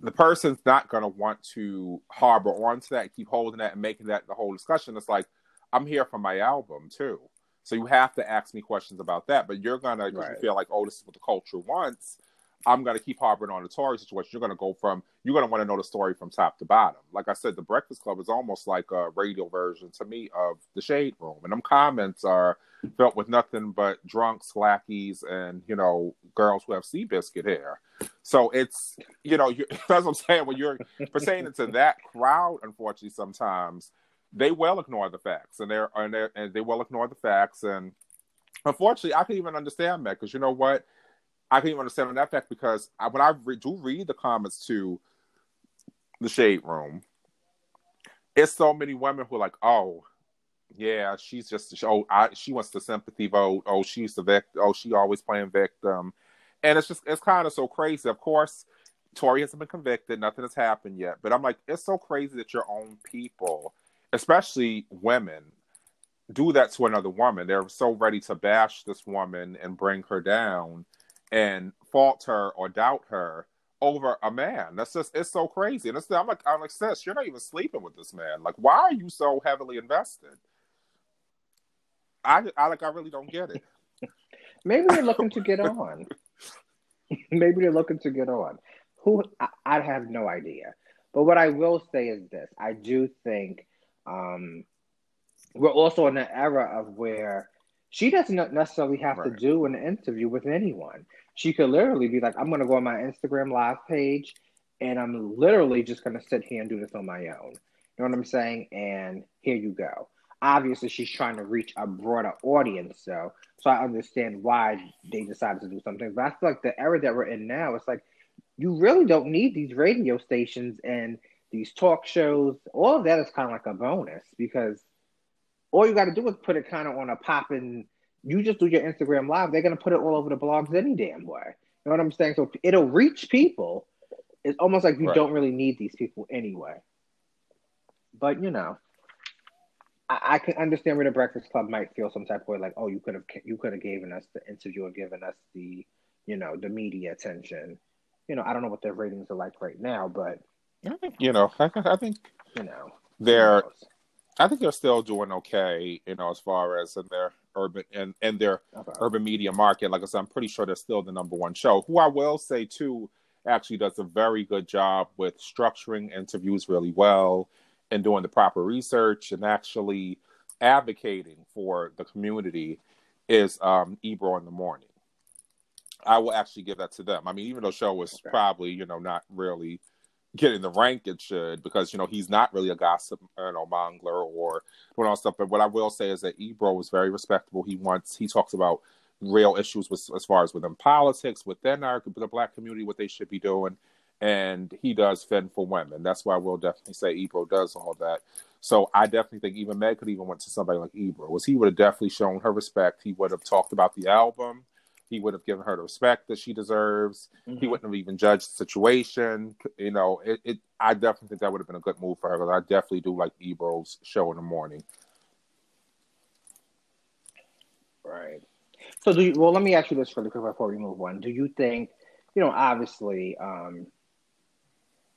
the person's not going to want to harbor onto that, keep holding that, and making that the whole discussion. It's like I'm here for my album too, so you have to ask me questions about that. But you're gonna right. feel like, oh, this is what the culture wants. I'm gonna keep harboring on the Tory situation. You're gonna go from you're gonna want to know the story from top to bottom. Like I said, the Breakfast Club is almost like a radio version to me of the Shade Room, and them comments are filled with nothing but drunks, lackeys, and you know girls who have Seabiscuit hair. So it's you know that's what I'm saying. When you're pertaining to that crowd, unfortunately, sometimes they will ignore the facts, and they're and, they're, and they will ignore the facts. And unfortunately, I can even understand that because you know what I can even understand on that fact because I, when I re- do read the comments to the shade room, it's so many women who are like, "Oh, yeah, she's just oh, I, she wants the sympathy vote. Oh, she's the victim. Oh, she always playing victim." and it's just it's kind of so crazy. Of course, Tory hasn't been convicted, nothing has happened yet, but I'm like, it's so crazy that your own people, especially women, do that to another woman. They're so ready to bash this woman and bring her down and fault her or doubt her over a man. That's just it's so crazy. And it's I'm like I'm like sis, you're not even sleeping with this man. Like why are you so heavily invested? I I like I really don't get it. Maybe they're looking to get on. Maybe they're looking to get on. Who I, I, have no idea. But what I will say is this: I do think um, we're also in an era of where she doesn't necessarily have right. to do an interview with anyone. She could literally be like, "I'm going to go on my Instagram live page, and I'm literally just going to sit here and do this on my own." You know what I'm saying? And here you go obviously she's trying to reach a broader audience so so i understand why they decided to do something but i feel like the era that we're in now it's like you really don't need these radio stations and these talk shows all of that is kind of like a bonus because all you got to do is put it kind of on a pop and you just do your instagram live they're going to put it all over the blogs any damn way you know what i'm saying so it'll reach people it's almost like you right. don't really need these people anyway but you know I, I, can understand where the Breakfast Club might feel some type of way, like, oh, you could have you could have given us the interview or given us the, you know, the media attention. You know, I don't know what their ratings are like right now, but you know, I, I think you know they're. I think they're still doing okay, you know, as far as in their urban and and their okay. urban media market. Like I said, I'm pretty sure they're still the number one show. Who I will say too actually does a very good job with structuring interviews really well and doing the proper research and actually advocating for the community is um, Ebro in the morning. I will actually give that to them. I mean, even though show was okay. probably you know not really getting the rank it should because you know he's not really a gossip uh, you know mongler or doing all stuff. But what I will say is that Ebro was very respectable. He wants he talks about real issues with as far as within politics, within our the black community, what they should be doing and he does fend for women. That's why we'll definitely say Ebro does all that. So I definitely think even Meg could even went to somebody like Ebro. Was he would have definitely shown her respect. He would have talked about the album. He would have given her the respect that she deserves. Mm-hmm. He wouldn't have even judged the situation. You know, it, it I definitely think that would have been a good move for her. Because I definitely do like Ebro's show in the morning. Right. So do you, well. Let me ask you this really quick before we move on. Do you think, you know, obviously, um,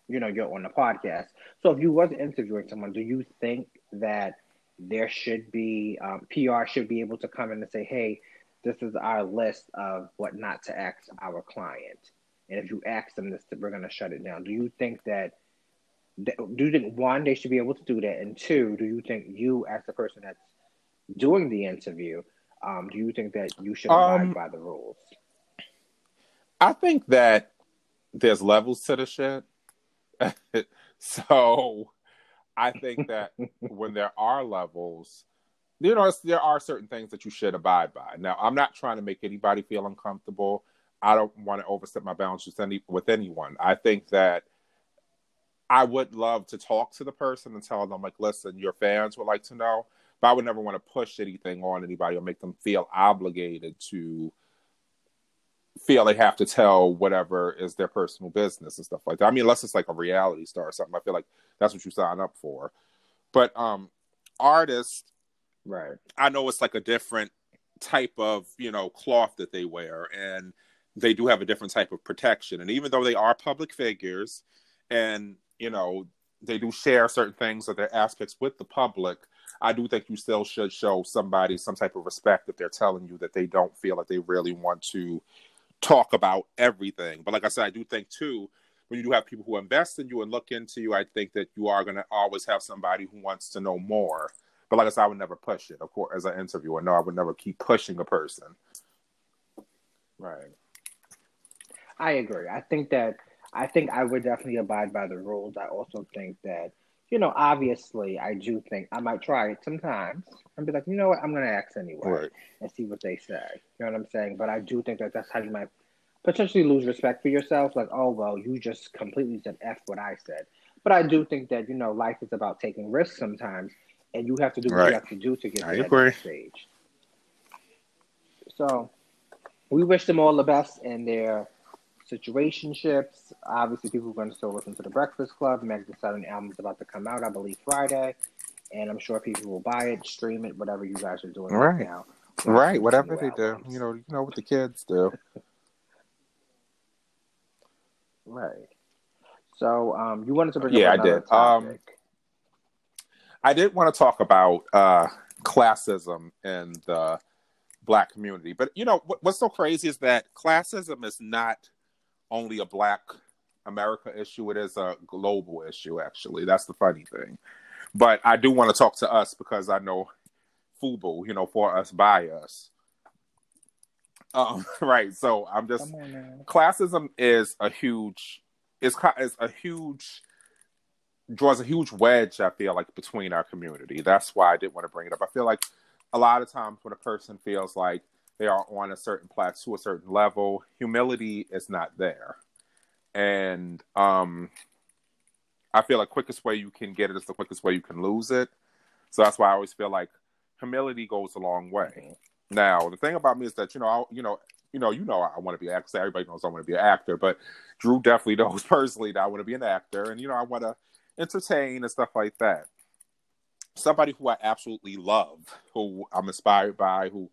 you know you're on the podcast. So if you was interviewing someone, do you think that there should be um, PR should be able to come in and say, hey, this is our list of what not to ask our client, and if you ask them this, we're going to shut it down. Do you think that? Do you think one they should be able to do that, and two, do you think you as the person that's doing the interview, um, do you think that you should abide um, by the rules? I think that there's levels to the shit. so I think that when there are levels, you know, there are certain things that you should abide by. Now, I'm not trying to make anybody feel uncomfortable. I don't want to overstep my bounds with any with anyone. I think that I would love to talk to the person and tell them, like, listen, your fans would like to know, but I would never want to push anything on anybody or make them feel obligated to feel they have to tell whatever is their personal business and stuff like that. I mean, unless it's like a reality star or something, I feel like that's what you sign up for. But um artists, right? I know it's like a different type of you know cloth that they wear, and they do have a different type of protection. And even though they are public figures, and you know they do share certain things or their aspects with the public. I do think you still should show somebody some type of respect if they're telling you that they don't feel like they really want to talk about everything. But like I said, I do think too, when you do have people who invest in you and look into you, I think that you are going to always have somebody who wants to know more. But like I said, I would never push it, of course, as an interviewer. No, I would never keep pushing a person. Right. I agree. I think that I think I would definitely abide by the rules. I also think that, you know, obviously I do think I might try it sometimes and be like, you know what, I'm gonna ask anyway right. and see what they say. You know what I'm saying? But I do think that that's how you might potentially lose respect for yourself. Like, oh well, you just completely said f what I said. But I do think that you know life is about taking risks sometimes, and you have to do what right. you have to do to get to I that stage. So, we wish them all the best in their situationships. Obviously, people are going to still listen to the Breakfast Club. Meg Thee Stallion album is about to come out, I believe, Friday, and I'm sure people will buy it, stream it, whatever you guys are doing right, right now. Right, whatever they do, you know, you know what the kids do. right. So, um, you wanted to bring yeah, up I did. Um, I did want to talk about uh, classism in the black community, but you know what, what's so crazy is that classism is not only a black America issue; it is a global issue. Actually, that's the funny thing. But I do want to talk to us because I know FUBU, you know, for us by us. Um, right. So I'm just classism is a huge is is a huge draws a huge wedge. I feel like between our community. That's why I didn't want to bring it up. I feel like a lot of times when a person feels like they are on a certain plateau, a certain level, humility is not there, and um, I feel the quickest way you can get it is the quickest way you can lose it. So that's why I always feel like humility goes a long way. Now, the thing about me is that you know, I, you know, you know, you know, I want to be an actor. Everybody knows I want to be an actor, but Drew definitely knows personally that I want to be an actor, and you know, I want to entertain and stuff like that. Somebody who I absolutely love, who I'm inspired by, who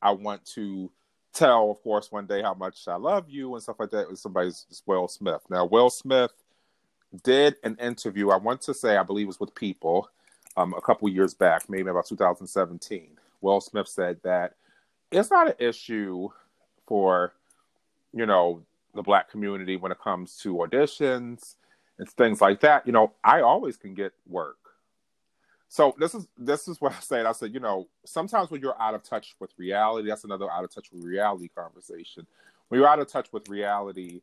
I want to tell, of course, one day how much I love you and stuff like that. Is somebody's Will Smith. Now, Will Smith did an interview. I want to say, I believe, it was with People um, a couple years back, maybe about 2017. Will Smith said that it's not an issue for, you know, the black community when it comes to auditions and things like that. You know, I always can get work. So this is this is what I said. I said, you know, sometimes when you're out of touch with reality, that's another out of touch with reality conversation. When you're out of touch with reality,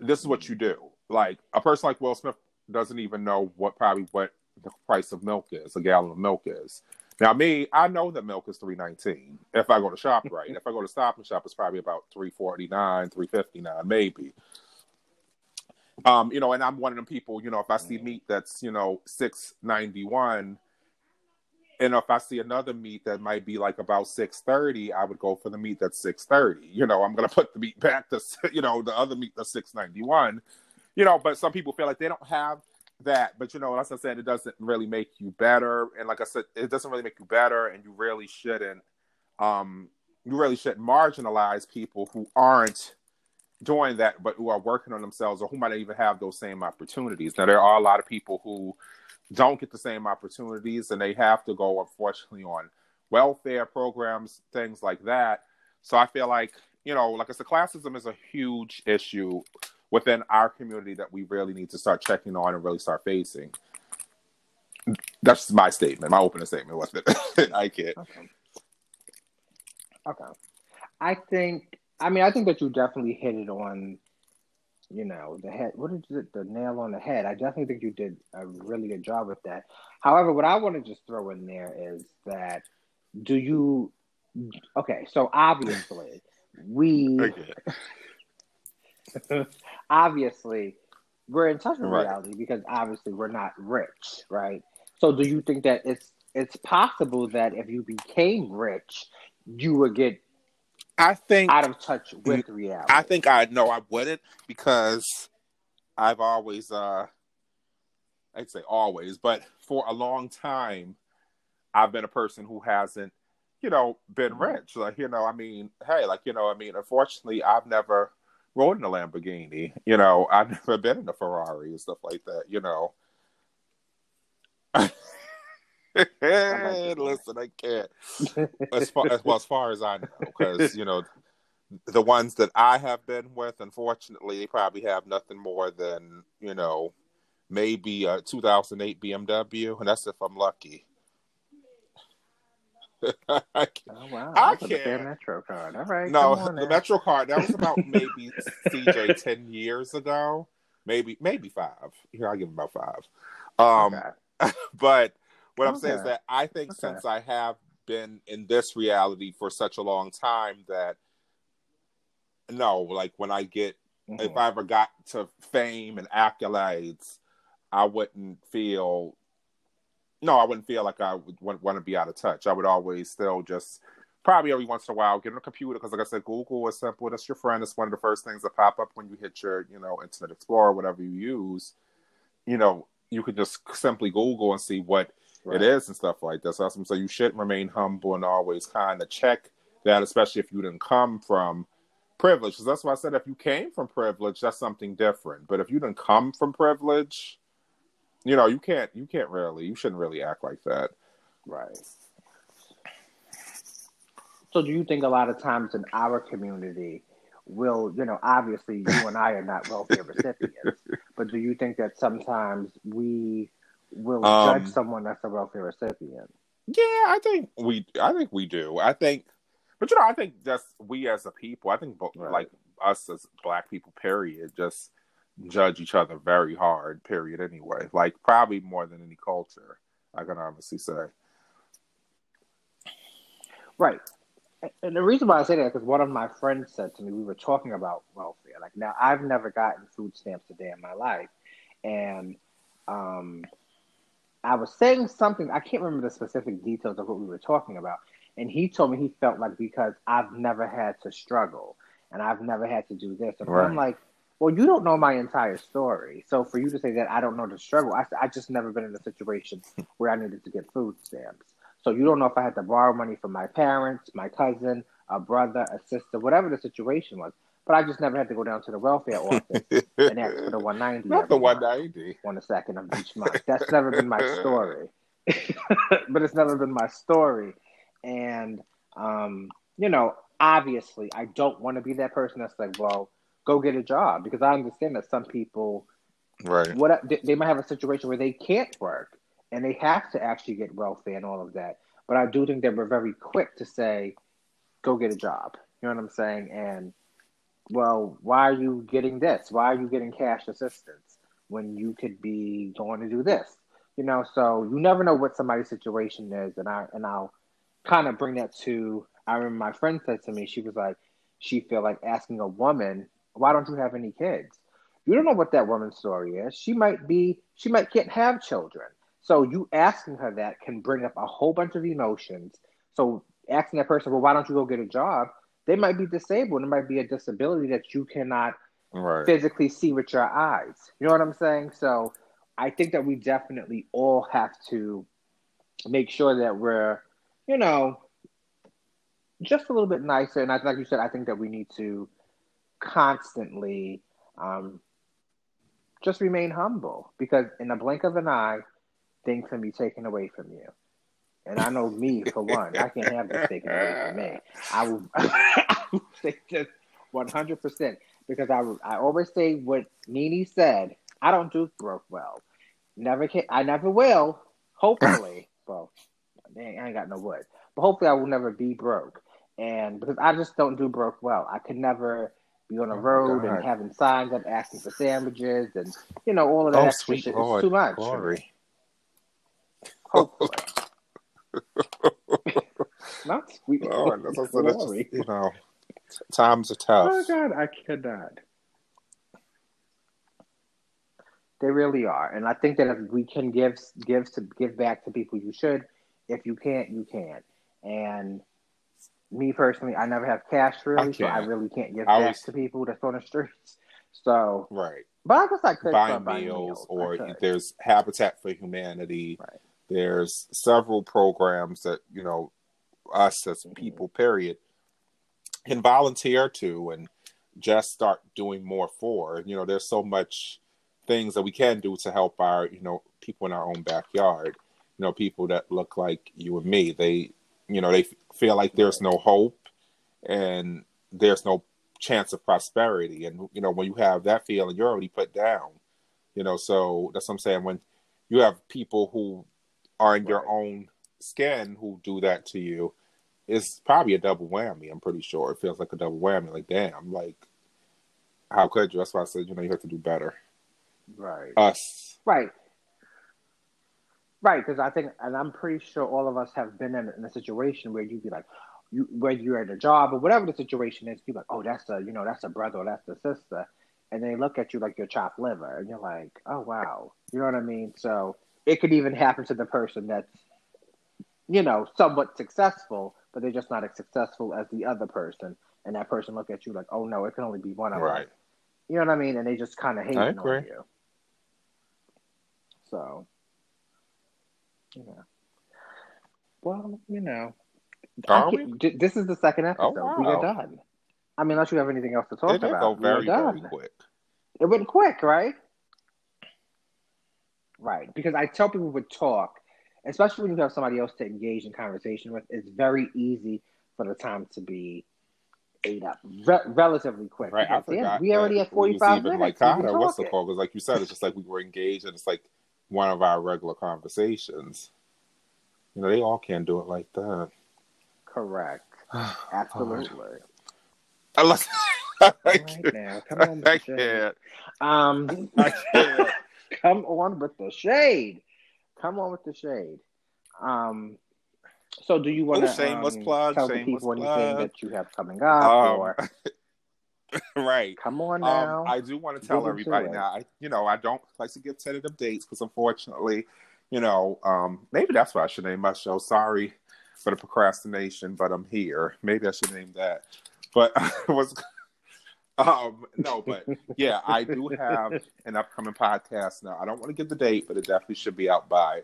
this is what you do. Like a person like Will Smith doesn't even know what probably what the price of milk is, a gallon of milk is. Now, me, I know that milk is three nineteen. If I go to Shoprite, if I go to Stop and Shop, it's probably about three forty nine, three fifty nine, maybe. Um, you know, and I'm one of them people. You know, if I see meat that's you know six ninety one, and if I see another meat that might be like about six thirty, I would go for the meat that's six thirty. You know, I'm gonna put the meat back to you know the other meat that's six ninety one. You know, but some people feel like they don't have that. But you know, as I said, it doesn't really make you better. And like I said, it doesn't really make you better, and you really shouldn't. Um, you really shouldn't marginalize people who aren't doing that, but who are working on themselves, or who might even have those same opportunities. Now, there are a lot of people who don't get the same opportunities, and they have to go, unfortunately, on welfare programs, things like that. So I feel like, you know, like I said, classism is a huge issue within our community that we really need to start checking on and really start facing. That's my statement, my opening statement with it. I can't. Okay. okay. I think, I mean, I think that you definitely hit it on, you know, the head. What is it? The nail on the head. I definitely think you did a really good job with that. However, what I want to just throw in there is that do you, okay, so obviously we. Obviously we're in touch with right. reality because obviously we're not rich, right? So do you think that it's it's possible that if you became rich, you would get I think out of touch with reality? I think I know I wouldn't because I've always uh I'd say always, but for a long time I've been a person who hasn't, you know, been mm-hmm. rich. Like, you know, I mean, hey, like, you know, I mean, unfortunately I've never rode in a Lamborghini. You know, I've never been in a Ferrari and stuff like that. You know. Listen, I can't. As far as well as far as I know, because you know, the ones that I have been with, unfortunately, they probably have nothing more than you know, maybe a 2008 BMW, and that's if I'm lucky. I can't. oh wow! I can't. Metro card. All right. No, the Metro card. That was about maybe CJ ten years ago. Maybe maybe five. Here, I give him about five. Um, okay. but what I'm saying is that I think okay. since I have been in this reality for such a long time that no, like when I get mm-hmm. if I ever got to fame and accolades, I wouldn't feel no, I wouldn't feel like I would want, want to be out of touch. I would always still just probably every once in a while get on a computer because, like I said, Google is simple. That's your friend. It's one of the first things that pop up when you hit your, you know, Internet Explorer, whatever you use. You know, you could just simply Google and see what right. it is and stuff like that. So, so you should remain humble and always kind of check that, especially if you didn't come from privilege. Because that's why I said if you came from privilege, that's something different. But if you didn't come from privilege, you know, you can't you can't really you shouldn't really act like that. Right. So do you think a lot of times in our community will, you know, obviously you and I are not welfare recipients, but do you think that sometimes we will um, judge someone that's a welfare recipient? Yeah, I think we I think we do. I think but you know, I think just we as a people, I think right. like us as black people, period, just judge each other very hard, period, anyway. Like probably more than any culture, I can honestly say. Right. And the reason why I say that is because one of my friends said to me, we were talking about welfare. Like now, I've never gotten food stamps a day in my life, and um, I was saying something. I can't remember the specific details of what we were talking about, and he told me he felt like because I've never had to struggle and I've never had to do this. And right. I'm like, well, you don't know my entire story. So for you to say that I don't know the struggle, I, I just never been in a situation where I needed to get food stamps. So you don't know if I had to borrow money from my parents, my cousin, a brother, a sister, whatever the situation was. But I just never had to go down to the welfare office and ask for the 190. Not the 190. On the second of each month. That's never been my story. but it's never been my story. And, um, you know, obviously, I don't want to be that person that's like, well, go get a job because I understand that some people, right, what they might have a situation where they can't work and they have to actually get welfare and all of that. But I do think that we're very quick to say, go get a job. You know what I'm saying? And well, why are you getting this? Why are you getting cash assistance when you could be going to do this? You know, so you never know what somebody's situation is, and I and I'll kind of bring that to I remember my friend said to me, she was like, she feel like asking a woman, why don't you have any kids? You don't know what that woman's story is. She might be, she might can't have children. So you asking her that can bring up a whole bunch of emotions. So asking that person, well, why don't you go get a job? They might be disabled. It might be a disability that you cannot right. physically see with your eyes. You know what I'm saying? So I think that we definitely all have to make sure that we're you know, just a little bit nicer. And I, like you said, I think that we need to constantly um, just remain humble because in the blink of an eye, things can be taken away from you. And I know me for one, I can't have this taken away from me. I will, I will say just one hundred percent because I I always say what Nene said. I don't do broke well. Never can. I never will. Hopefully, well, I ain't got no wood. But hopefully, I will never be broke. And because I just don't do broke well, I could never be on a oh road and having signs up asking for sandwiches and you know all of that oh, extra shit. Lord. It's too much. Glory. Hopefully. Not sweet oh, Lord, that's glory. you know, times are tough. Oh God, I cannot. They really are, and I think that if we can give give to give back to people, you should. If you can't, you can't. And me personally, I never have cash really, I so I really can't give I cash to people that's on the streets. So right, but I guess I could buy meals, meals, or there's Habitat for Humanity. Right. There's several programs that you know us as mm-hmm. people, period, can volunteer to and just start doing more for. You know, there's so much things that we can do to help our you know people in our own backyard. You know people that look like you and me they you know they feel like there's no hope and there's no chance of prosperity. And you know when you have that feeling you're already put down. You know so that's what i'm saying. When you have people who are in right. your own skin who do that to you it's probably a double whammy i'm pretty sure. It feels like a double whammy like damn like how could you? That's why i said you know you have to do better. Right. Us. Right. Right, because I think, and I'm pretty sure all of us have been in, in a situation where you'd be like, you, whether you're at a job or whatever the situation is, you're like, oh, that's a, you know, that's a brother or that's a sister, and they look at you like you're chopped liver, and you're like, oh wow, you know what I mean? So it could even happen to the person that's you know, somewhat successful, but they're just not as successful as the other person. And that person look at you like, oh no, it can only be one of Right. us. You know what I mean? And they just kind of hate on you. So, yeah. Well, you know. Are we? can't- This is the second oh, episode. Oh, We are done. I mean, unless you have anything else to talk It about. go we are very, very quick. It went quick, right? Right. Because I tell people with talk, especially when you have somebody else to engage in conversation with, it's very easy for the time to be ate up re- relatively quick. Right, I forgot. we already at we 45 even, minutes. Like We've been kind of what's the call? Because like you said, it's just like we were engaged, and it's like one of our regular conversations. You know, they all can't do it like that. Correct. Absolutely. Unless I All right can't. now, come on I can't. Um, I can't. come on with the shade. Come on with the shade. Um, so do you want to shameless um, plug, tell the people anything plug. that you have coming up, Um, or right. come on now? Um, I do want to tell Get everybody now. I, you know, I don't like to give tentative dates because, unfortunately, you know, um, maybe that's why I should name my show. Sorry for the procrastination, but I'm here. Maybe I should name that. But was, um, no, but yeah, I do have an upcoming podcast now. I don't want to give the date, but it definitely should be out by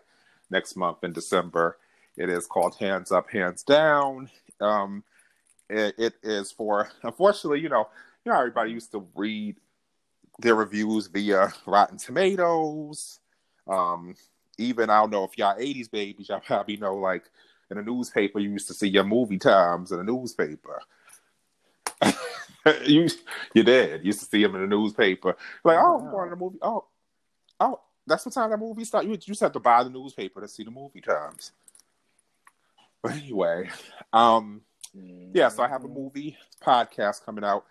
next month in December. It is called Hands Up, Hands Down. Um, it, it is for, unfortunately, you know, you know, everybody used to read their reviews via Rotten Tomatoes. Um, even I don't know if y'all '80s babies, y'all probably know like in the newspaper you used to see your movie times in the newspaper. you you did. Used to see them in the newspaper. Like, oh, I'm going to the movie. Oh, oh, that's what time that movie started. You just have to buy the newspaper to see the movie times. But anyway, um, yeah, so I have a movie podcast coming out,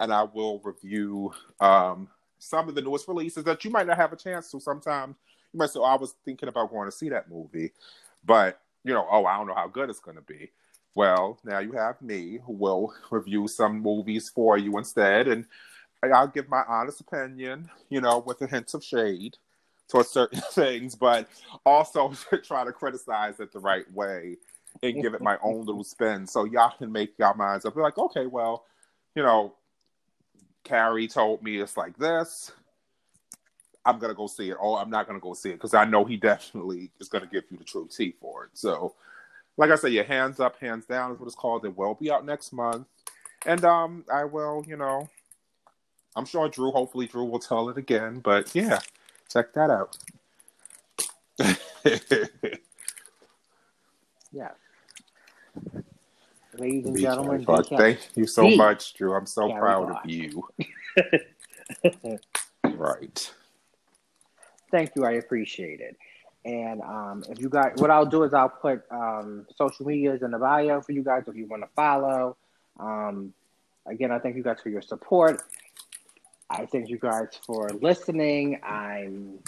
and I will review um, some of the newest releases that you might not have a chance to. Sometimes you might say, oh, "I was thinking about going to see that movie," but you know, oh, I don't know how good it's going to be. Well, now you have me who will review some movies for you instead, and I'll give my honest opinion, you know, with a hint of shade towards certain things, but also try to criticize it the right way and give it my own little spin so y'all can make y'all minds up. Be like, okay, well, you know, Carrie told me it's like this. I'm gonna go see it. Oh, I'm not gonna go see it because I know he definitely is gonna give you the true tea for it. So, like I said, your hands up, hands down is what it's called. It will be out next month, and um, I will, you know, I'm sure Drew. Hopefully, Drew will tell it again. But yeah, check that out. yeah. Ladies and gentlemen, thank you so Be much, Drew. I'm so Carrie proud of you. right. Thank you. I appreciate it. And um, if you guys, what I'll do is I'll put um, social medias in the bio for you guys if you want to follow. Um, again, I thank you guys for your support. I thank you guys for listening. I'm,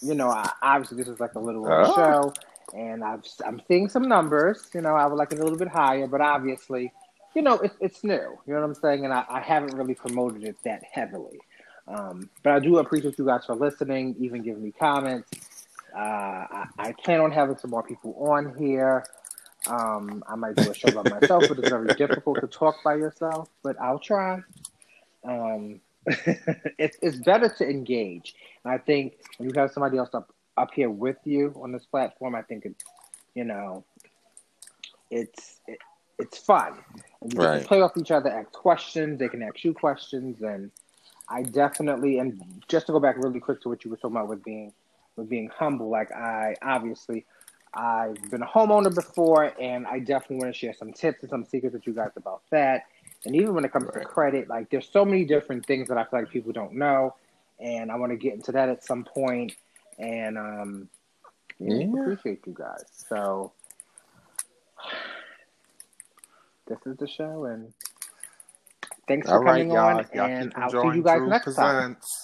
you know, I, obviously this is like a little Ah. show, and I've, I'm seeing some numbers. You know, I would like it a little bit higher, but obviously, you know, it, it's new. You know what I'm saying? And I, I haven't really promoted it that heavily. Um, but I do appreciate you guys for listening, even giving me comments. Uh, I, I plan on having some more people on here. Um, I might do a show by myself, but it's very difficult to talk by yourself. But I'll try. Um, it's it's better to engage, and I think when you have somebody else up up here with you on this platform, I think it's you know, it's it, it's fun. And you Right. to play off each other, ask questions. They can ask you questions, and I definitely and just to go back really quick to what you were talking about with being with being humble. Like I obviously I've been a homeowner before, and I definitely want to share some tips and some secrets with you guys about that. And even when it comes to credit, like there's so many different things that I feel like people don't know, and I want to get into that at some point. And um, yeah, Yeah. appreciate you guys. So this is the show, and thanks All for right, coming y'all. on. Y'all and I'll see you guys Drew next time. Presents.